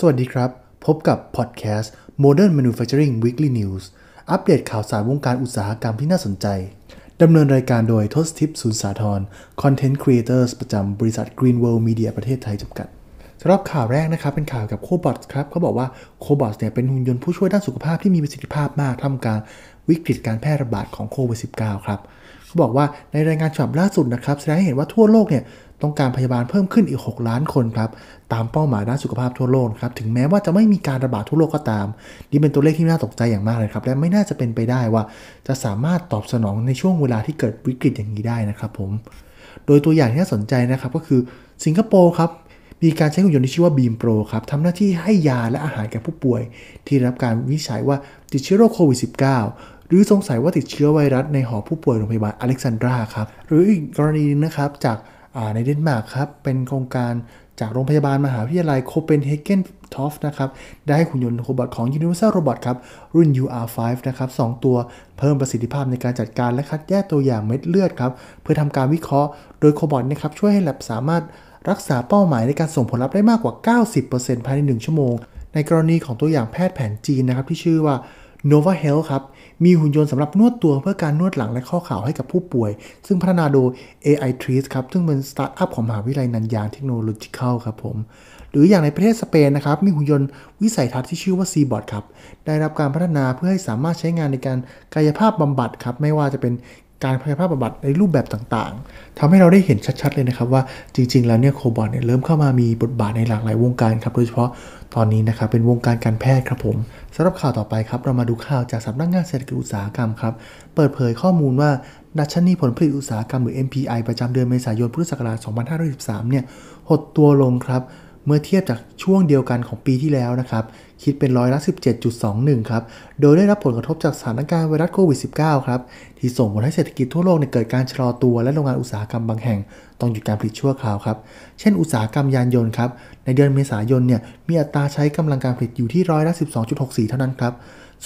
สวัสดีครับ พบกับพอดแคสต์ Modern Manufacturing Weekly News อัปเดตข่าวสารวงการอุตสาหกรรมที่น่าสนใจ ดำเนินรายการโดยทศทิพย์สุนสาธร Content Creators ประจำบริษัท Green World Media ประเทศไทยจำกัดสำหรับข่าวแรกนะครับ เป็นข่าวกับโคบอทครับเขาบอกว่าโคบอทเนี่ยเป็นหุ่นยนต์ผู้ช่วยด้านสุขภาพที่มีประสิทธิภาพมากท่ามกลางวิกฤตการแพร่ระบาดของโควิด -19 ครับเขาบอกว่าในรายงานฉบับล่าสุดนะครับแสดงให้เห็นว่าทั่วโลกเนี่ย ต้องการพยาบาลเพิ่มขึ้นอีก 6 ล้านคนครับ ตามเป้าหมายด้านสุขภาพทั่วโลกครับ ถึงแม้ว่าจะไม่มีการระบาดทั่วโลกก็ตาม นี่เป็นตัวเลขที่น่าตกใจอย่างมากเลยครับ และไม่น่าจะเป็นไปได้ว่า จะสามารถตอบสนองในช่วงเวลาที่เกิดวิกฤตอย่างนี้ได้นะครับผม โดยตัวอย่างที่น่าสนใจนะครับก็คือสิงคโปร์ครับมีการใช้หุ่นยนต์ที่ชื่อว่า Beam Pro ครับทำหน้าที่ให้ยาและอาหารแก่ผู้ป่วย ที่รับการวิจัยว่าติดเชื้อโรคโควิด -19 หรือสงสัยว่าติดเชื้อไวรัสในหอผู้ป่วยโรงพยาบาลอเล็กซานดราครับ หรืออีกกรณีนึงนะครับจาก ในเดนมาร์กครับเป็นโครงการจากโรงพยาบาลมหาวิทยาลัยโคเปนเฮเกนทอฟนะครับได้ให้หุ่นยนต์โรบอทของ Universal Robot ครับรุ่น UR5 นะครับ2ตัวเพิ่มประสิทธิภาพในการจัดการและคัดแยกตัวอย่างเม็ดเลือดครับเพื่อทำการวิเคราะห์โดยโคบอทนะครับช่วยให้แลบสามารถรักษาเป้าหมายในการส่งผลลัพธ์ได้มากกว่า 90%ภายใน 1 ชั่วโมง ในกรณีของตัวอย่างแพทย์แผนจีนนะครับที่ชื่อว่า Nova Health ครับ มีหุ่นยนต์สำหรับนวดตัวเพื่อการนวดหลังและข้อเข่าให้กับผู้ป่วย ซึ่งพัฒนาโดย AiTreat ครับ ซึ่งเป็นสตาร์ทอัพของมหาวิทยาลัยนันยางเทคโนโลยีครับผม หรืออย่างในประเทศสเปนนะครับ มีหุ่นยนต์วิสัยทัศน์ที่ชื่อว่า C-Bot ครับ ได้รับการพัฒนาเพื่อให้สามารถใช้งานในการกายภาพบำบัดครับ ไม่ว่าจะเป็น การกายภาพบำบัดในรูปแบบต่างๆทำให้เราได้เห็นชัดๆ เลยนะครับว่าจริง ๆ แล้วเนี่ย cobot เนี่ยเริ่มเข้ามามีบทบาทในหลากหลายวงการครับ โดยเฉพาะตอนนี้นะครับเป็นวงการการแพทย์ครับผมสำหรับข่าวต่อไปครับ เรามาดูข่าวจากสำนักงานเศรษฐกิจอุตสาหกรรมครับ เปิดเผยข้อมูลว่าดัชนีผลผลิตอุตสาหกรรมหรือ MPI ประจำเดือนเมษายนพุทธศักราช2513เนี่ยหดตัวลงครับเมื่อเทียบจากช่วงเดียวกันของปีที่แล้วนะครับคิดเป็นร้อยละ 17.21 ครับ โดยได้รับผลกระทบจากสถานการณ์ไวรัสโควิด -19 ครับ ที่ส่งผลให้เศรษฐกิจทั่วโลกเกิดการชะลอตัวและโรงงานอุตสาหกรรมบางแห่ง ต้องหยุดการผลิตชั่วคราวครับ เช่นอุตสาหกรรมยานยนต์ครับ ในเดือนเมษายนเนี่ยมีอัตราใช้กำลังการผลิตอยู่ที่ร้อยละ 12.64 เท่านั้นครับ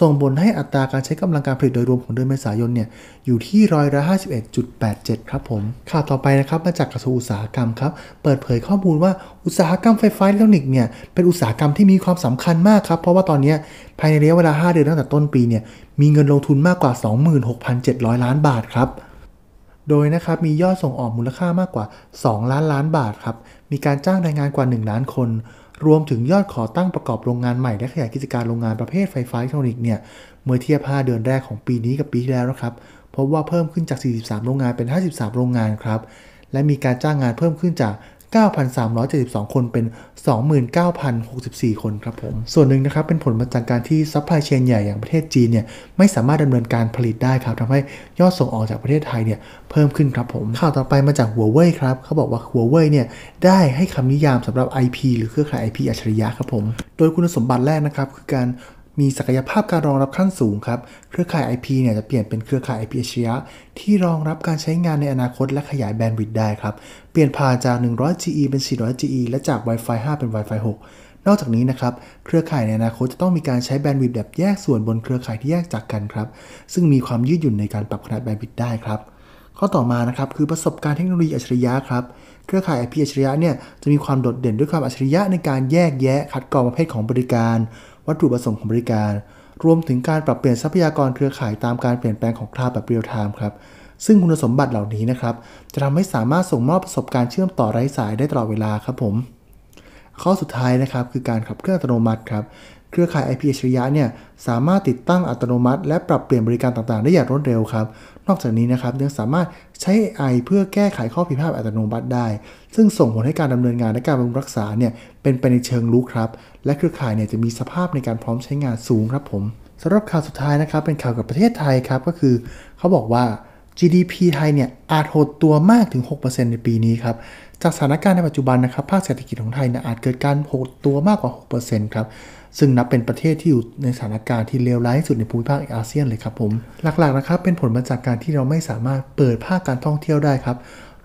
ส่งผลให้อัตราการใช้กำลังการผลิตโดยรวมของเดือนเมษายนเนี่ยอยู่ที่ร้อยละ51.87 ครับผมข่าวต่อไปนะครับมาจากกระทรวงอุตสาหกรรมครับเปิดเผยข้อมูลว่าอุตสาหกรรมไฟฟ้าอิเล็กทรอนิกส์เนี่ยเป็นอุตสาหกรรมที่มีความสำคัญมากครับ เพราะว่าตอนนี้ภายในระยะเวลา 5 เดือนตั้งแต่ต้นปีเนี่ยมีเงินลงทุนมากกว่า 26,700 ล้านบาทครับโดยนะครับมียอดส่งออกมูลค่ามากกว่า 2 ล้านล้านบาทครับมีการจ้างแรงงานกว่า 1 ล้านคน รวมถึงยอดขอตั้งประกอบโรงงานใหม่และขยายกิจการโรงงานประเภทไฟฟ้าอิเล็กทรอนิกส์เนี่ยเมื่อเทียบ 5 เดือนแรกของปีนี้กับปีที่แล้วนะครับพบว่าเพิ่มขึ้นจาก 43 โรงงานเป็น 53 โรงงานครับและมีการจ้างงานเพิ่มขึ้นจาก 9,372 คนเป็น 29,064 คนครับผม ส่วนหนึ่งนะครับเป็นผลมาจากการที่ supply chain ใหญ่อย่างประเทศจีนเนี่ยไม่สามารถดำเนินการผลิตได้ครับทำให้ยอดส่งออกจากประเทศไทยเนี่ยเพิ่มขึ้นครับผม ข่าวต่อไปมาจากหัวเว่ยครับเขาบอกว่าหัวเว่ยเนี่ยได้ให้คำนิยามสำหรับ IP หรือเครือข่าย IP อัจฉริยะครับผม โดยคุณสมบัติแรกนะครับคือการ มีศักยภาพการรองรับขั้นสูงครับ เครือข่าย IP เนี่ยจะเปลี่ยนเป็นเครือข่าย IP อัจฉริยะที่รองรับการใช้งานในอนาคตและขยายแบนด์วิดต์ได้ครับ เปลี่ยนผ่านจาก 100 GE เป็น 400 GE และจาก Wi-Fi 5 เป็น Wi-Fi 6นอกจากนี้นะครับ เครือข่ายในอนาคตจะต้องมีการใช้แบนด์วิดต์แบบแยกส่วนบนเครือข่ายที่แยกจากกันครับ ซึ่งมีความยืดหยุ่นในการปรับขนาด bandwidth ได้ครับ ข้อต่อมานะครับคือประสบการณ์เทคโนโลยีอัจฉริยะครับ เครือข่าย IP อัจฉริยะเนี่ยจะมีความโดดเด่นด้วยความอัจฉริยะในการแยกแยะคัดกรองประเภทของบริการวัตถุประสงค์ของบริการ รวมถึงการปรับเปลี่ยนทรัพยากรเครือข่ายตามการเปลี่ยนแปลงของ cloud แบบ real-time ครับซึ่งคุณสมบัติเหล่านี้นะครับ จะทำให้สามารถส่งมอบประสบการณ์เชื่อมต่อไร้สายได้ตลอดเวลาครับผม ข้อสุดท้ายนะครับคือการขับเคลื่อนอัตโนมัติครับ เครือข่าย IP อัจฉริยะเนี่ยสามารถติดตั้งอัตโนมัติ และปรับเปลี่ยนบริการต่างๆ ได้อย่างรวดเร็วครับ นอกจากนี้นะครับยังสามารถใช้ AI เพื่อแก้ไขข้อผิดพลาดอัตโนมัติได้ ซึ่งส่งผลให้การดำเนินงานและการบำรุงรักษาเนี่ยเป็นไปในเชิงลุกครับ และเครือข่ายเนี่ยจะมีสภาพในการพร้อมใช้งานสูงครับผมสำหรับข่าวสุดท้ายนะครับเป็นข่าวกับประเทศไทยครับก็คือ เขาบอกว่า GDP ไทยเนี่ยอาจหดตัวมากถึง 6%ในปีนี้ครับ จากสถานการณ์ในปัจจุบันนะครับ ภาคเศรษฐกิจของไทยเนี่ยอาจเกิดการหดตัวมากกว่า 6%ครับ ซึ่งนับเป็นประเทศที่อยู่ในสถานการณ์ที่เลวร้ายที่สุดในภูมิภาคอาเซียนเลยครับผม หลักๆนะครับเป็นผลมาจากการที่เราไม่สามารถเปิดภาคการท่องเที่ยวได้ครับ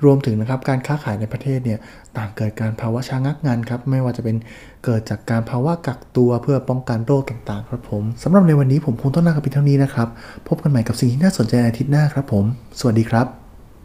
รวมถึงนะครับการค้าขายในประเทศเนี่ยต่างเกิดการภาวะชะงักงานครับไม่ว่าจะเป็นเกิดจากการภาวะกักตัวเพื่อป้องกันโรคต่างๆ ครับผมสำหรับในวันนี้ผมคงต้องลาไปเท่านี้นะครับพบกันใหม่กับสิ่งที่น่าสนใจในอาทิตย์หน้าครับผม สวัสดีครับ